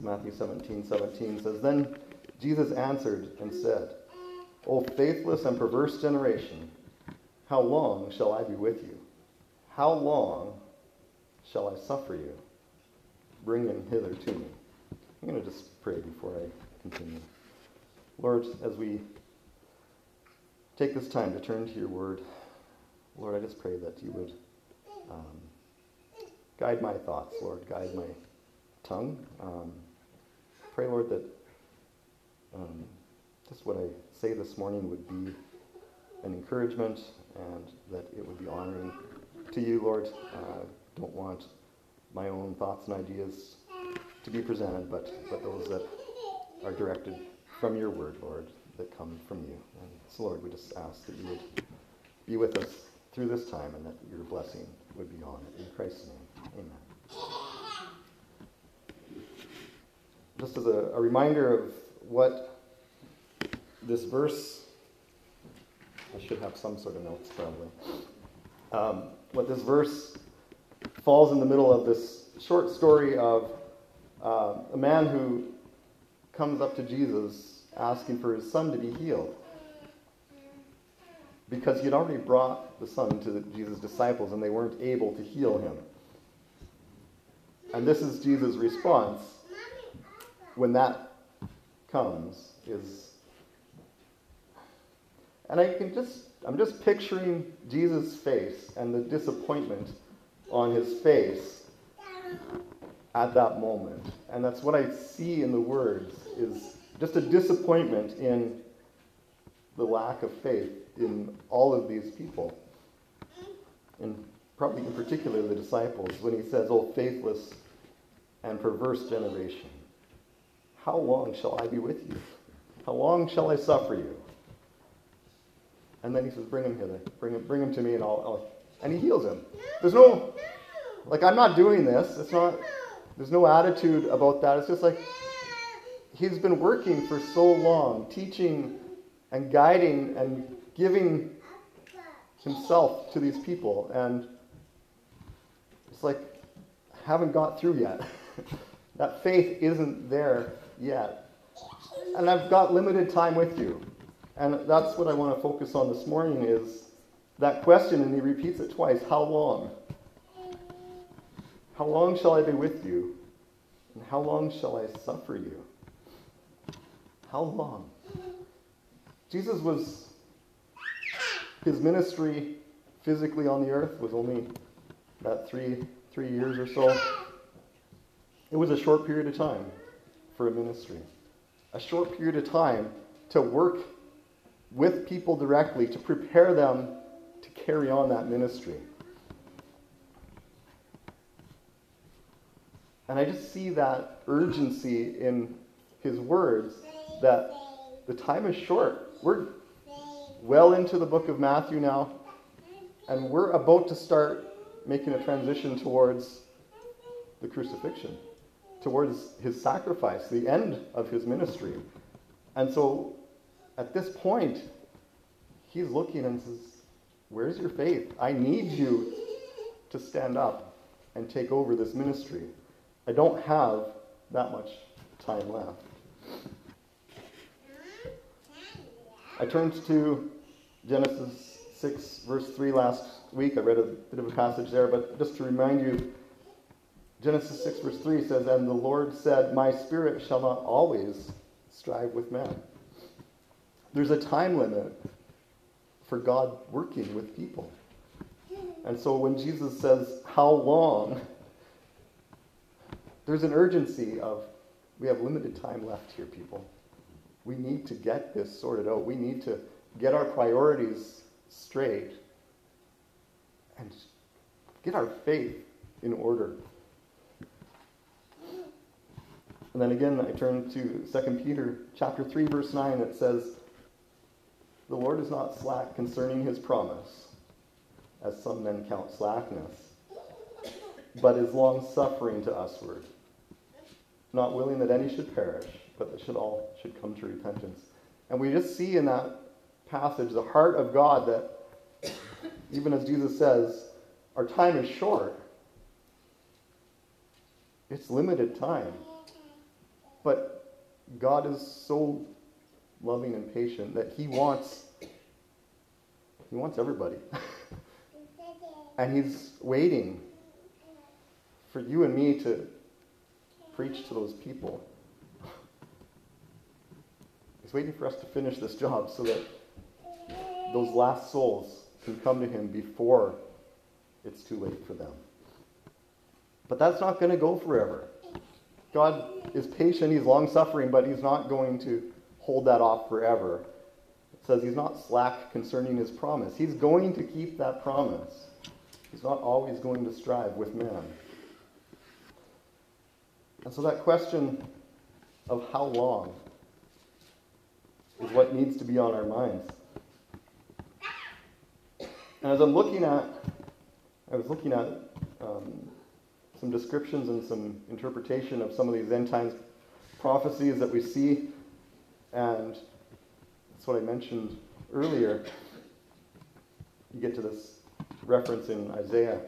Matthew 17 17 says, Then Jesus answered and said, O faithless and perverse generation, how long shall I be with you? How long shall I suffer you? Bring him hither to me. I'm going to just pray before I continue. Lord, as we take this time to turn to your word, Lord, I just pray that you would um, guide my thoughts, Lord, guide my tongue. Um, pray, Lord, that um, just what I say this morning would be an encouragement and that it would be honoring to you, Lord. Uh, don't want my own thoughts and ideas to be presented, but, but those that are directed from your word, Lord, that come from you. And so, Lord, we just ask that you would be with us through this time and that your blessing would be on it. In Christ's name, amen. Just as a, a reminder of what this verse, I should have some sort of notes probably, um, what this verse falls in the middle of this short story of uh, a man who comes up to Jesus asking for his son to be healed. Because he had already brought the son to the, Jesus' disciples and they weren't able to heal him. And this is Jesus' response when that comes is and I can just I'm just picturing Jesus' face and the disappointment on his face at that moment. And that's what I see in the words is just a disappointment in the lack of faith in all of these people. And probably in particular the disciples when he says, "Oh faithless and perverse generation, how long shall I be with you? How long shall I suffer you?" And then he says, "Bring him hither. Bring him, bring him to me, and I'll, I'll." And he heals him. There's no, like, I'm not doing this. It's not. There's no attitude about that. It's just like he's been working for so long, teaching and guiding and giving himself to these people, and it's like I haven't got through yet. that faith isn't there yet, and I've got limited time with you. And that's what I want to focus on this morning is that question, and he repeats it twice How long? How long shall I be with you? And how long shall I suffer you? How long? Jesus was, his ministry physically on the earth was only about three, three years or so. It was a short period of time for a ministry. A short period of time to work with people directly to prepare them to carry on that ministry. And I just see that urgency in his words that the time is short. We're well into the book of Matthew now, and we're about to start making a transition towards the crucifixion, towards his sacrifice, the end of his ministry. And so at this point, he's looking and says, Where's your faith? I need you to stand up and take over this ministry. I don't have that much time left. I turned to Genesis 6, verse 3 last week. I read a bit of a passage there, but just to remind you, Genesis 6, verse 3 says, And the Lord said, My spirit shall not always strive with man. There's a time limit for God working with people. And so when Jesus says, How long? There's an urgency of, we have limited time left here, people. We need to get this sorted out. We need to get our priorities straight and get our faith in order. And then again, I turn to 2 Peter chapter 3, verse 9. It says, the Lord is not slack concerning his promise, as some men count slackness, but is long suffering to usward, not willing that any should perish, but that should all should come to repentance. And we just see in that passage the heart of God that, even as Jesus says, our time is short. It's limited time. But God is so loving and patient that He wants He wants everybody. and He's waiting for you and me to preach to those people. He's waiting for us to finish this job so that those last souls can come to Him before it's too late for them. But that's not going to go forever. God is patient, He's long suffering, but He's not going to hold that off forever. It says He's not slack concerning His promise. He's going to keep that promise. He's not always going to strive with man. And so that question of how long is what needs to be on our minds. And as I'm looking at, I was looking at um, some descriptions and some interpretation of some of these end times prophecies that we see, and that's what I mentioned earlier. You get to this reference in Isaiah.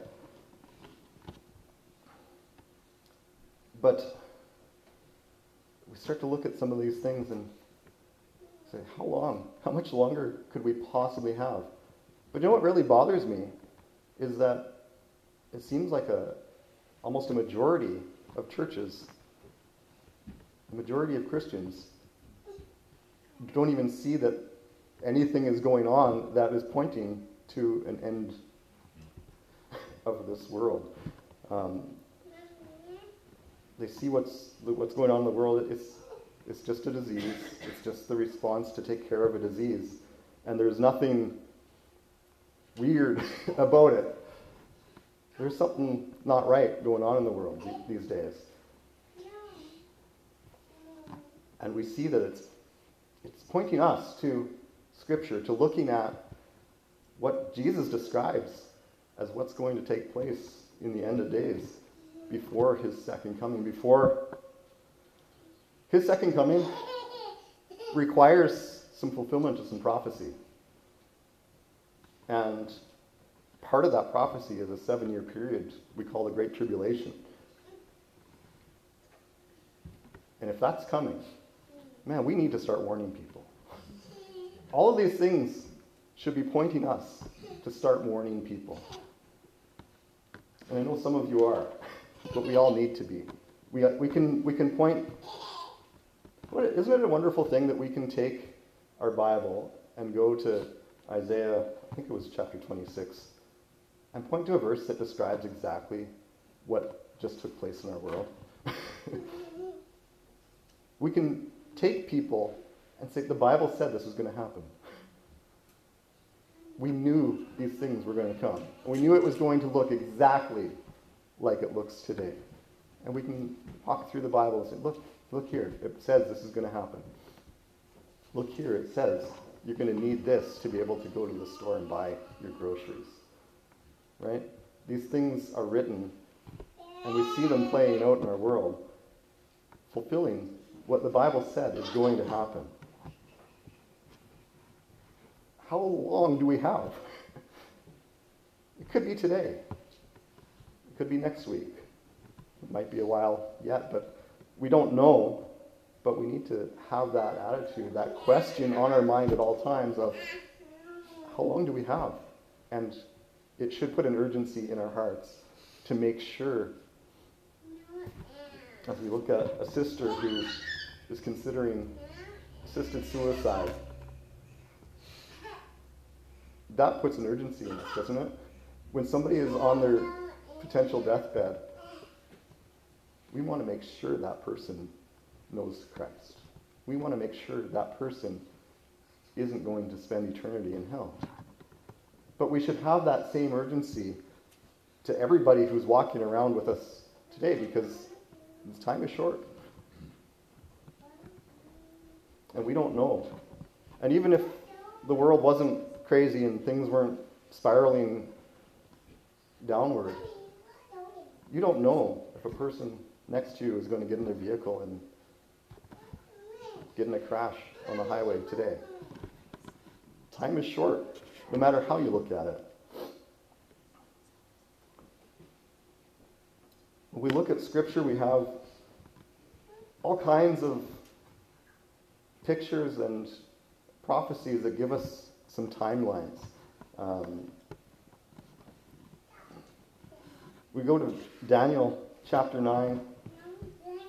But we start to look at some of these things and say, how long? How much longer could we possibly have? But you know what really bothers me is that it seems like a almost a majority of churches, a majority of Christians, don't even see that anything is going on that is pointing to an end of this world. Um, they see what's what's going on in the world. It's it's just a disease. It's just the response to take care of a disease, and there's nothing weird about it. There's something not right going on in the world these days. And we see that it's, it's pointing us to Scripture, to looking at what Jesus describes as what's going to take place in the end of days before his second coming. Before his second coming requires some fulfillment of some prophecy. And part of that prophecy is a seven year period we call the Great Tribulation. And if that's coming, man, we need to start warning people. All of these things should be pointing us to start warning people. And I know some of you are, but we all need to be. We, we, can, we can point. What, isn't it a wonderful thing that we can take our Bible and go to Isaiah, I think it was chapter 26, and point to a verse that describes exactly what just took place in our world. we can take people and say, the Bible said this was going to happen. We knew these things were going to come. We knew it was going to look exactly like it looks today. And we can walk through the Bible and say, look, look here, it says this is going to happen. Look here, it says you're going to need this to be able to go to the store and buy your groceries right? These things are written, and we see them playing out in our world, fulfilling what the Bible said is going to happen. How long do we have? It could be today. It could be next week. It might be a while yet, but we don't know. But we need to have that attitude, that question on our mind at all times of how long do we have? And it should put an urgency in our hearts to make sure, as we look at a sister who is considering assisted suicide, that puts an urgency in us, doesn't it? When somebody is on their potential deathbed, we want to make sure that person knows Christ. We want to make sure that person isn't going to spend eternity in hell. But we should have that same urgency to everybody who's walking around with us today because time is short. And we don't know. And even if the world wasn't crazy and things weren't spiraling downward, you don't know if a person next to you is going to get in their vehicle and get in a crash on the highway today. Time is short no matter how you look at it. When we look at Scripture, we have all kinds of pictures and prophecies that give us some timelines. Um, we go to Daniel chapter 9.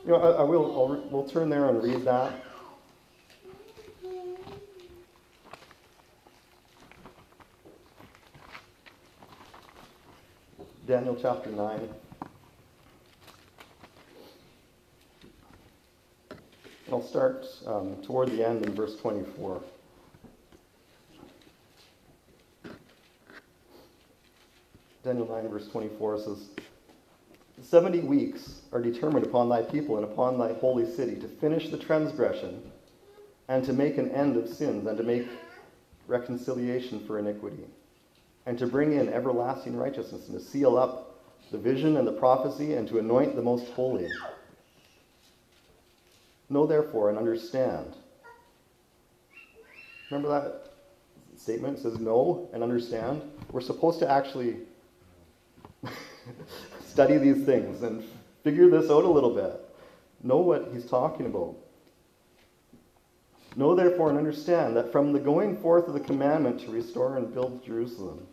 You know, I, I will, I'll, we'll turn there and read that. Daniel chapter 9. I'll start um, toward the end in verse 24. Daniel 9, verse 24 says, Seventy weeks are determined upon thy people and upon thy holy city to finish the transgression and to make an end of sins and to make reconciliation for iniquity and to bring in everlasting righteousness and to seal up the vision and the prophecy and to anoint the most holy. Know therefore and understand. Remember that statement? It says know and understand. We're supposed to actually study these things and figure this out a little bit. Know what he's talking about. Know therefore and understand that from the going forth of the commandment to restore and build Jerusalem,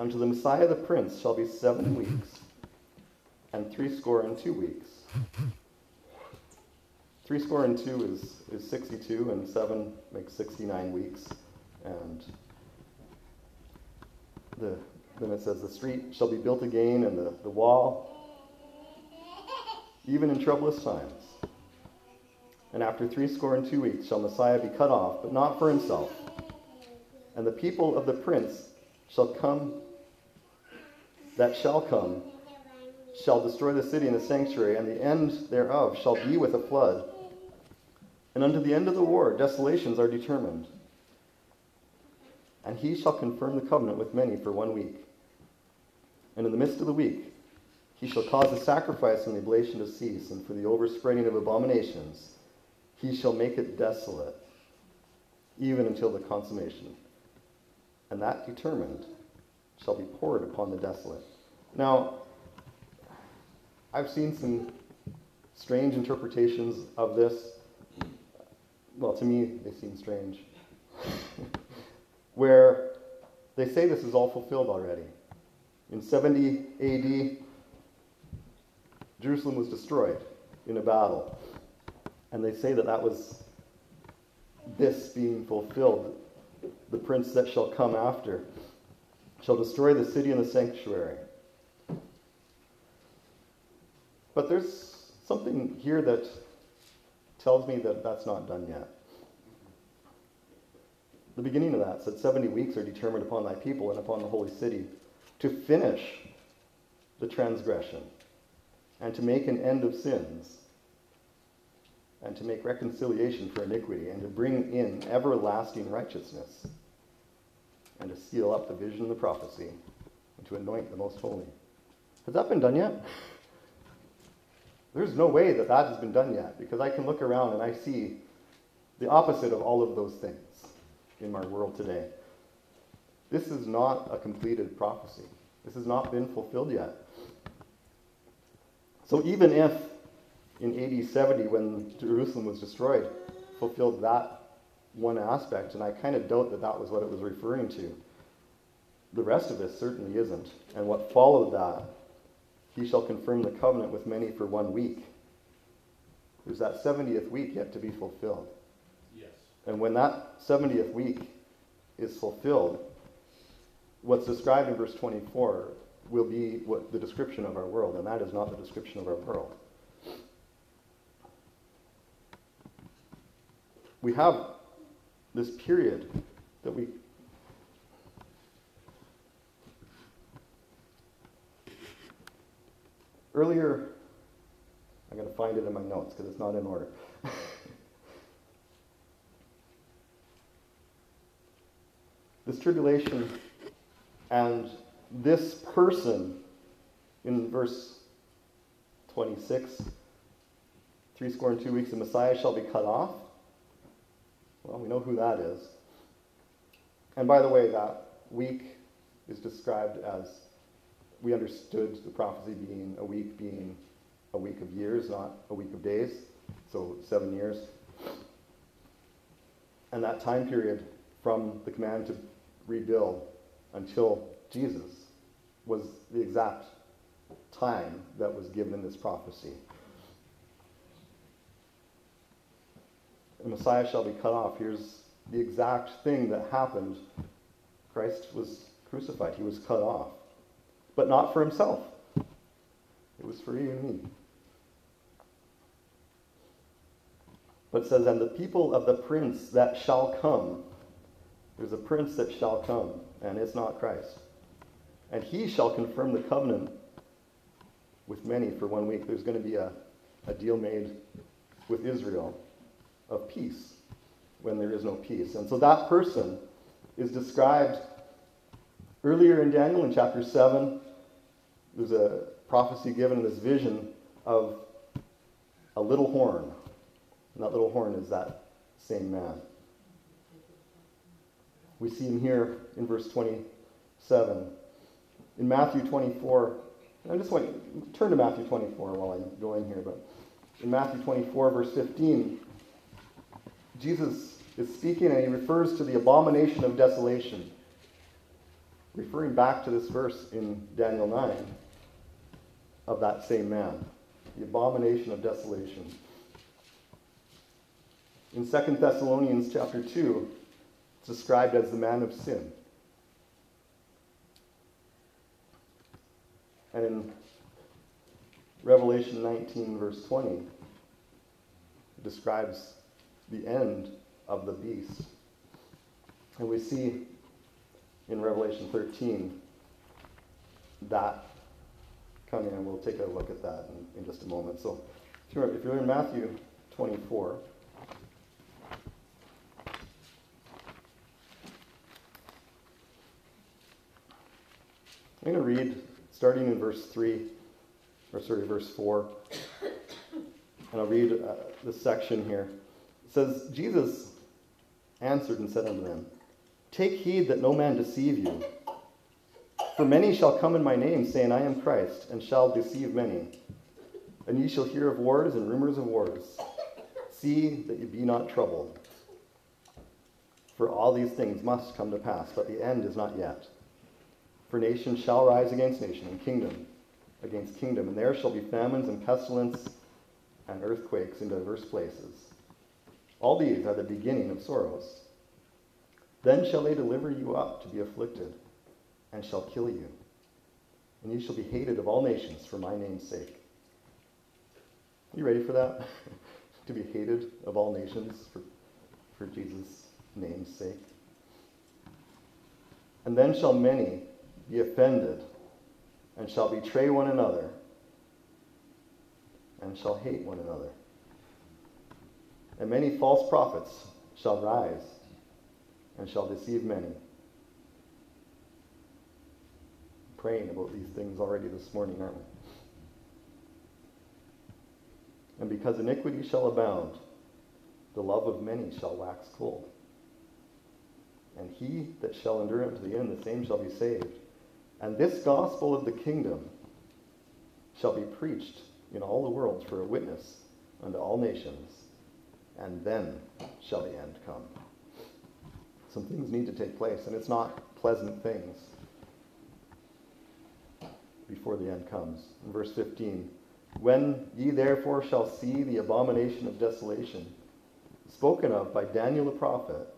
unto the Messiah the Prince shall be seven weeks, and threescore and two weeks. Threescore and two is, is 62, and seven makes 69 weeks. And the, then it says, The street shall be built again, and the, the wall, even in troublous times. And after threescore and two weeks shall Messiah be cut off, but not for himself. And the people of the prince shall come, that shall come, shall destroy the city and the sanctuary, and the end thereof shall be with a flood. And unto the end of the war, desolations are determined. And he shall confirm the covenant with many for one week. And in the midst of the week, he shall cause the sacrifice and the oblation to cease, and for the overspreading of abominations, he shall make it desolate, even until the consummation. And that determined shall be poured upon the desolate. Now, I've seen some strange interpretations of this. Well, to me, they seem strange. Where they say this is all fulfilled already. In 70 AD, Jerusalem was destroyed in a battle. And they say that that was this being fulfilled. The prince that shall come after shall destroy the city and the sanctuary. But there's something here that tells me that that's not done yet. The beginning of that said 70 weeks are determined upon thy people and upon the holy city to finish the transgression and to make an end of sins and to make reconciliation for iniquity and to bring in everlasting righteousness and to seal up the vision of the prophecy and to anoint the most holy. Has that been done yet? There's no way that that has been done yet because I can look around and I see the opposite of all of those things in my world today. This is not a completed prophecy. This has not been fulfilled yet. So even if in AD 70, when Jerusalem was destroyed, fulfilled that one aspect, and I kind of doubt that that was what it was referring to, the rest of this certainly isn't. And what followed that, he shall confirm the covenant with many for one week. There's that 70th week yet to be fulfilled. And when that 70th week is fulfilled, what's described in verse 24 will be what the description of our world, and that is not the description of our world. We have this period that we earlier I got to find it in my notes because it's not in order. this tribulation and this person in verse 26 three score and two weeks the messiah shall be cut off well we know who that is and by the way that week is described as we understood the prophecy being a week being a week of years not a week of days so seven years. And that time period from the command to rebuild until Jesus was the exact time that was given in this prophecy. The Messiah shall be cut off. Here's the exact thing that happened. Christ was crucified, he was cut off. But not for himself, it was for you and me. But it says, And the people of the prince that shall come, there's a prince that shall come, and it's not Christ. And he shall confirm the covenant with many for one week. There's going to be a, a deal made with Israel of peace when there is no peace. And so that person is described earlier in Daniel in chapter 7. There's a prophecy given, in this vision of a little horn. And that little horn is that same man. We see him here in verse 27. In Matthew 24, I just want to turn to Matthew 24 while I'm going here, but in Matthew 24, verse 15, Jesus is speaking and he refers to the abomination of desolation, referring back to this verse in Daniel 9 of that same man, the abomination of desolation. In 2 Thessalonians chapter 2, it's described as the man of sin. And in Revelation 19, verse 20, it describes the end of the beast. And we see in Revelation 13 that coming, and we'll take a look at that in, in just a moment. So if you're, if you're in Matthew 24, I'm going to read starting in verse 3, or sorry, verse 4. And I'll read uh, this section here. It says, Jesus answered and said unto them, Take heed that no man deceive you. For many shall come in my name, saying, I am Christ, and shall deceive many. And ye shall hear of wars and rumors of wars. See that ye be not troubled. For all these things must come to pass, but the end is not yet. For nation shall rise against nation, and kingdom against kingdom, and there shall be famines and pestilence and earthquakes in divers places. All these are the beginning of sorrows. Then shall they deliver you up to be afflicted, and shall kill you. And you shall be hated of all nations for my name's sake. Are you ready for that? to be hated of all nations for, for Jesus' name's sake? And then shall many be offended, and shall betray one another, and shall hate one another. And many false prophets shall rise, and shall deceive many. Praying about these things already this morning, aren't we? And because iniquity shall abound, the love of many shall wax cold. And he that shall endure unto the end, the same shall be saved. And this gospel of the kingdom shall be preached in all the world for a witness unto all nations, and then shall the end come. Some things need to take place, and it's not pleasant things before the end comes. In verse 15, when ye therefore shall see the abomination of desolation, spoken of by Daniel the prophet,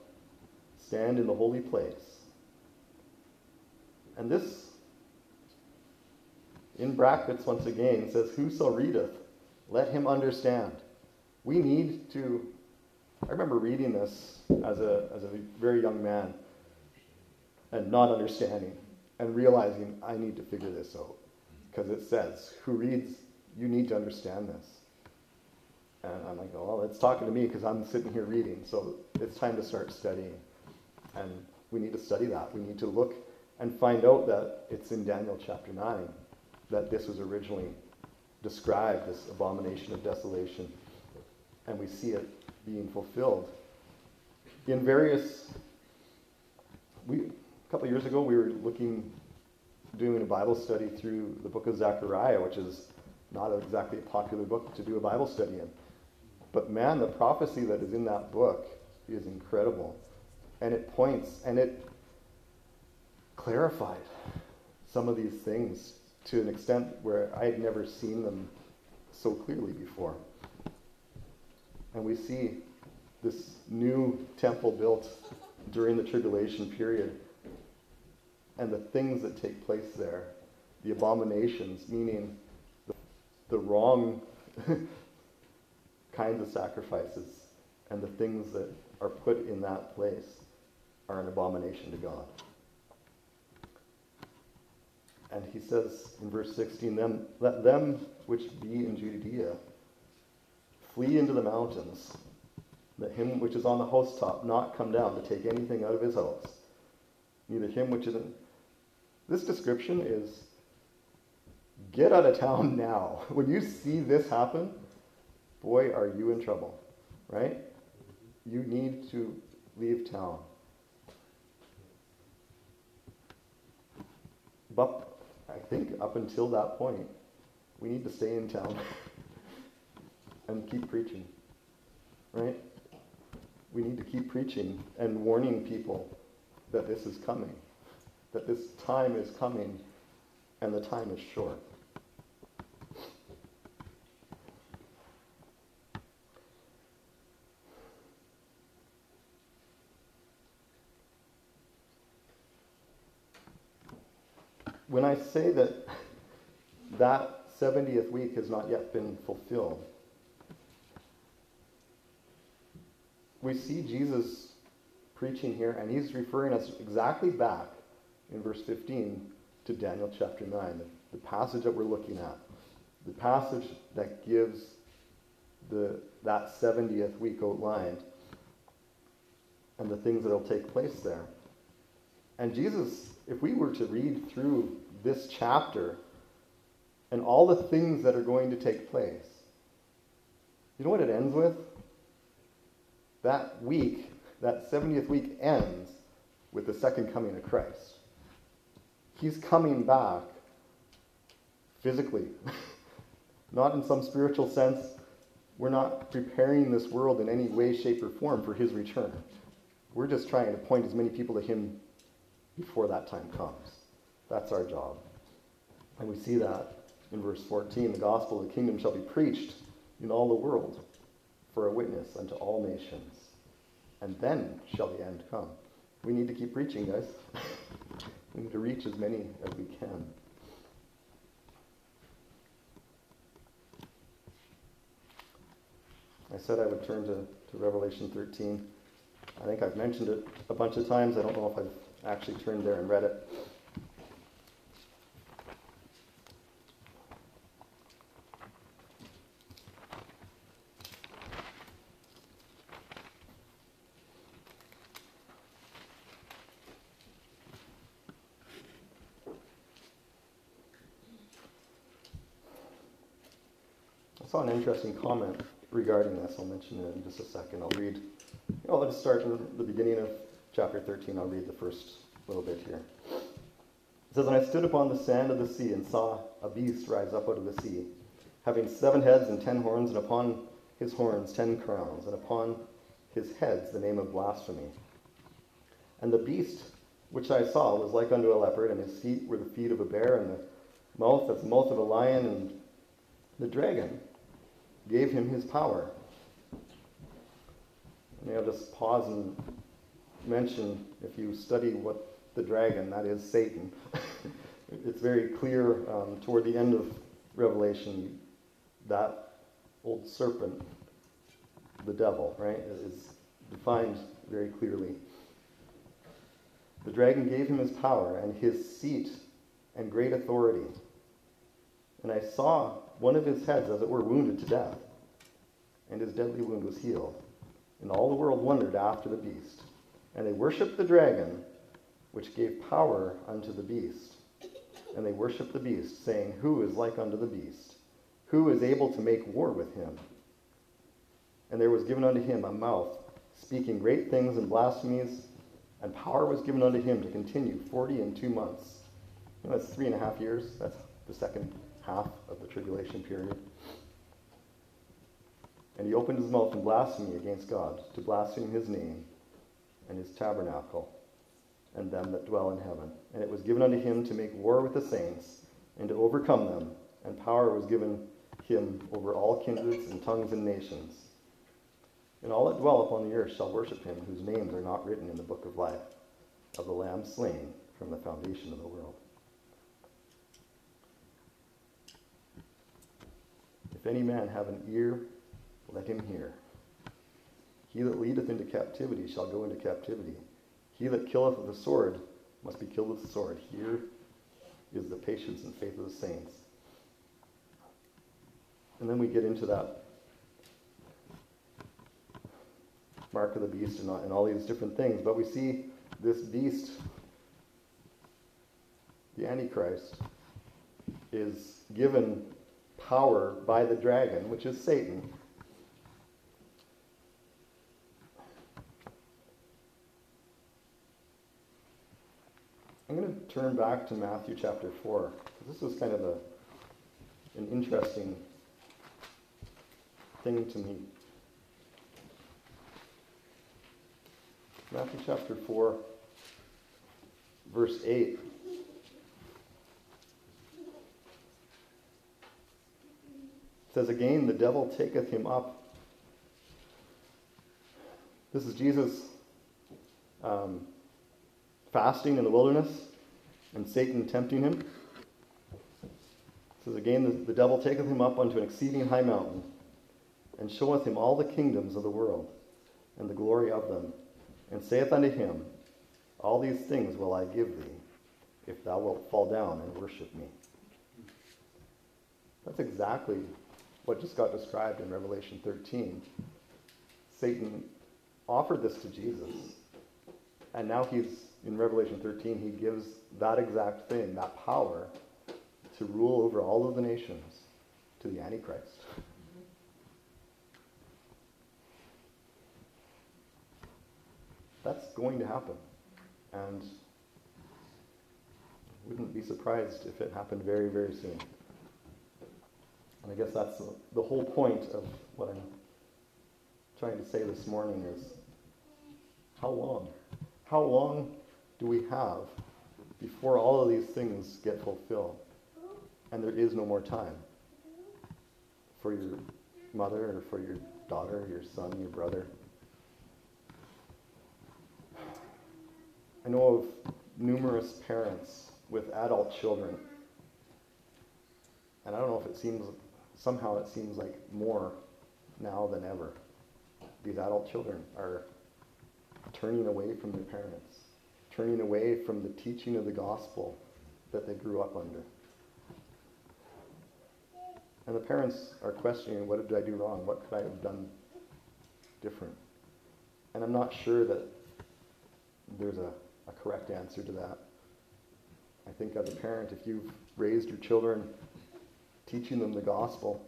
stand in the holy place. And this in brackets once again says, Whoso readeth, let him understand. We need to. I remember reading this as a, as a very young man and not understanding and realizing I need to figure this out. Because it says, Who reads, you need to understand this. And I'm like, well, it's talking to me because I'm sitting here reading. So it's time to start studying. And we need to study that. We need to look and find out that it's in Daniel chapter 9 that this was originally described, this abomination of desolation. And we see it being fulfilled. In various, we, a couple years ago, we were looking, doing a Bible study through the book of Zechariah, which is not exactly a popular book to do a Bible study in. But man, the prophecy that is in that book is incredible. And it points and it clarified some of these things to an extent where I had never seen them so clearly before. And we see this new temple built during the tribulation period and the things that take place there, the abominations, meaning the, the wrong kinds of sacrifices, and the things that are put in that place are an abomination to God. And he says in verse 16, them, let them which be in Judea flee into the mountains. Let him which is on the housetop not come down to take anything out of his house. Neither him which is in. This description is get out of town now. When you see this happen, boy, are you in trouble, right? You need to leave town. But I think up until that point, we need to stay in town and keep preaching, right? We need to keep preaching and warning people that this is coming, that this time is coming, and the time is short. when I say that that 70th week has not yet been fulfilled, we see Jesus preaching here, and he's referring us exactly back in verse 15 to Daniel chapter 9, the, the passage that we're looking at, the passage that gives the, that 70th week outlined and the things that will take place there. And Jesus, if we were to read through this chapter and all the things that are going to take place. You know what it ends with? That week, that 70th week ends with the second coming of Christ. He's coming back physically, not in some spiritual sense. We're not preparing this world in any way, shape, or form for his return. We're just trying to point as many people to him before that time comes. That's our job. And we see that in verse 14 the gospel of the kingdom shall be preached in all the world for a witness unto all nations. And then shall the end come. We need to keep preaching, guys. we need to reach as many as we can. I said I would turn to, to Revelation 13. I think I've mentioned it a bunch of times. I don't know if I've actually turned there and read it. Saw an interesting comment regarding this. I'll mention it in just a second. I'll read, oh, let's start in the beginning of chapter 13. I'll read the first little bit here. It says, And I stood upon the sand of the sea and saw a beast rise up out of the sea, having seven heads and ten horns, and upon his horns ten crowns, and upon his heads the name of blasphemy. And the beast which I saw was like unto a leopard, and his feet were the feet of a bear, and the mouth as the mouth of a lion, and the dragon gave him his power. And I'll just pause and mention if you study what the dragon, that is Satan, it's very clear um, toward the end of Revelation that old serpent, the devil, right, is defined very clearly. The dragon gave him his power and his seat and great authority. And I saw one of his heads, as it were, wounded to death, and his deadly wound was healed. And all the world wondered after the beast. And they worshipped the dragon, which gave power unto the beast. And they worshipped the beast, saying, Who is like unto the beast? Who is able to make war with him? And there was given unto him a mouth, speaking great things and blasphemies, and power was given unto him to continue forty and two months. You know, that's three and a half years. That's the second half of the tribulation period. And he opened his mouth in blasphemy against God, to blaspheme his name and his tabernacle and them that dwell in heaven. And it was given unto him to make war with the saints and to overcome them, and power was given him over all kindreds and tongues and nations. And all that dwell upon the earth shall worship him, whose names are not written in the book of life of the Lamb slain from the foundation of the world. If any man have an ear, let him hear. He that leadeth into captivity shall go into captivity. He that killeth with the sword must be killed with the sword. Here is the patience and faith of the saints. And then we get into that mark of the beast and all, and all these different things. But we see this beast, the Antichrist, is given power by the dragon, which is Satan. I'm going to turn back to Matthew chapter 4. This was kind of a, an interesting thing to me. Matthew chapter 4, verse 8. Says again, the devil taketh him up. This is Jesus um, fasting in the wilderness and Satan tempting him. It says again, the, the devil taketh him up unto an exceeding high mountain and showeth him all the kingdoms of the world and the glory of them, and saith unto him, All these things will I give thee, if thou wilt fall down and worship me. That's exactly what just got described in Revelation 13. Satan offered this to Jesus, and now he's, in Revelation 13, he gives that exact thing, that power, to rule over all of the nations to the Antichrist. That's going to happen. And wouldn't be surprised if it happened very, very soon. And I guess that's the, the whole point of what I'm trying to say this morning is how long? How long do we have before all of these things get fulfilled? And there is no more time for your mother or for your daughter, your son, your brother. I know of numerous parents with adult children. And I don't know if it seems somehow it seems like more now than ever. These adult children are turning away from their parents, turning away from the teaching of the gospel that they grew up under. And the parents are questioning, what did I do wrong? What could I have done different? And I'm not sure that there's a, a correct answer to that. I think as a parent, if you've raised your children teaching them the gospel,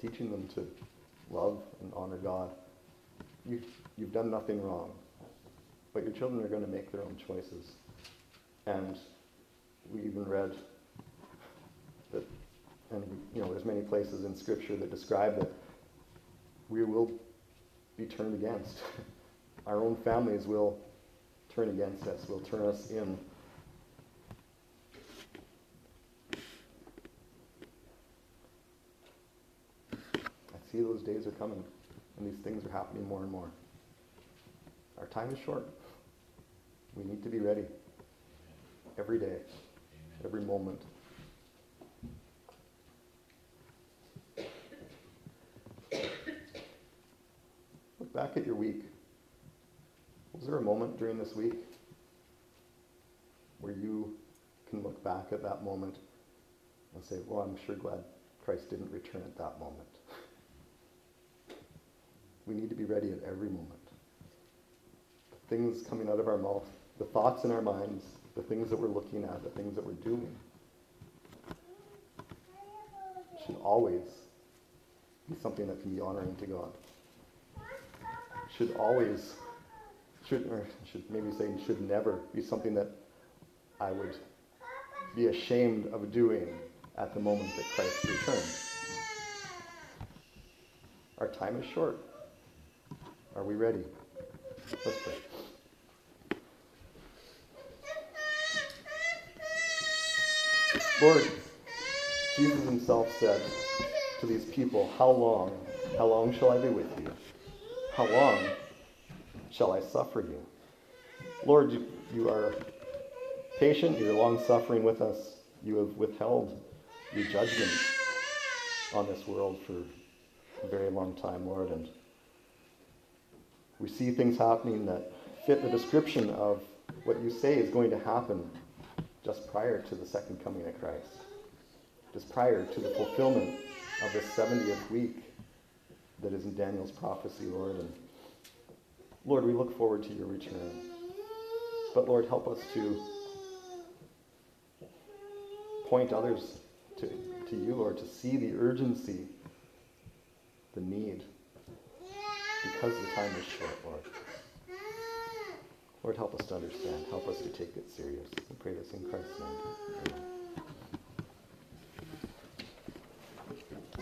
teaching them to love and honor God. You, you've done nothing wrong. But your children are going to make their own choices. And we even read that, and you know, there's many places in Scripture that describe that we will be turned against. Our own families will turn against us, will turn us in see those days are coming, and these things are happening more and more. Our time is short. We need to be ready every day, every moment. Look back at your week. Was there a moment during this week where you can look back at that moment and say, well, I'm sure glad Christ didn't return at that moment? We need to be ready at every moment. The things coming out of our mouth, the thoughts in our minds, the things that we're looking at, the things that we're doing should always be something that can be honoring to God. Should always, should, or should maybe say should never be something that I would be ashamed of doing at the moment that Christ returns. Our time is short. Are we ready? Let's pray. Lord, Jesus himself said to these people, How long, how long shall I be with you? How long shall I suffer you? Lord, you, you are patient, you're long suffering with us. You have withheld your judgment on this world for a very long time, Lord. And we see things happening that fit the description of what you say is going to happen just prior to the second coming of Christ, just prior to the fulfillment of the 70th week that is in Daniel's prophecy, Lord. And Lord, we look forward to your return. But Lord, help us to point others to, to you, Lord, to see the urgency, the need, because the time is short, Lord. Lord, help us to understand. Help us to take it serious. We pray this in Christ's name. Amen.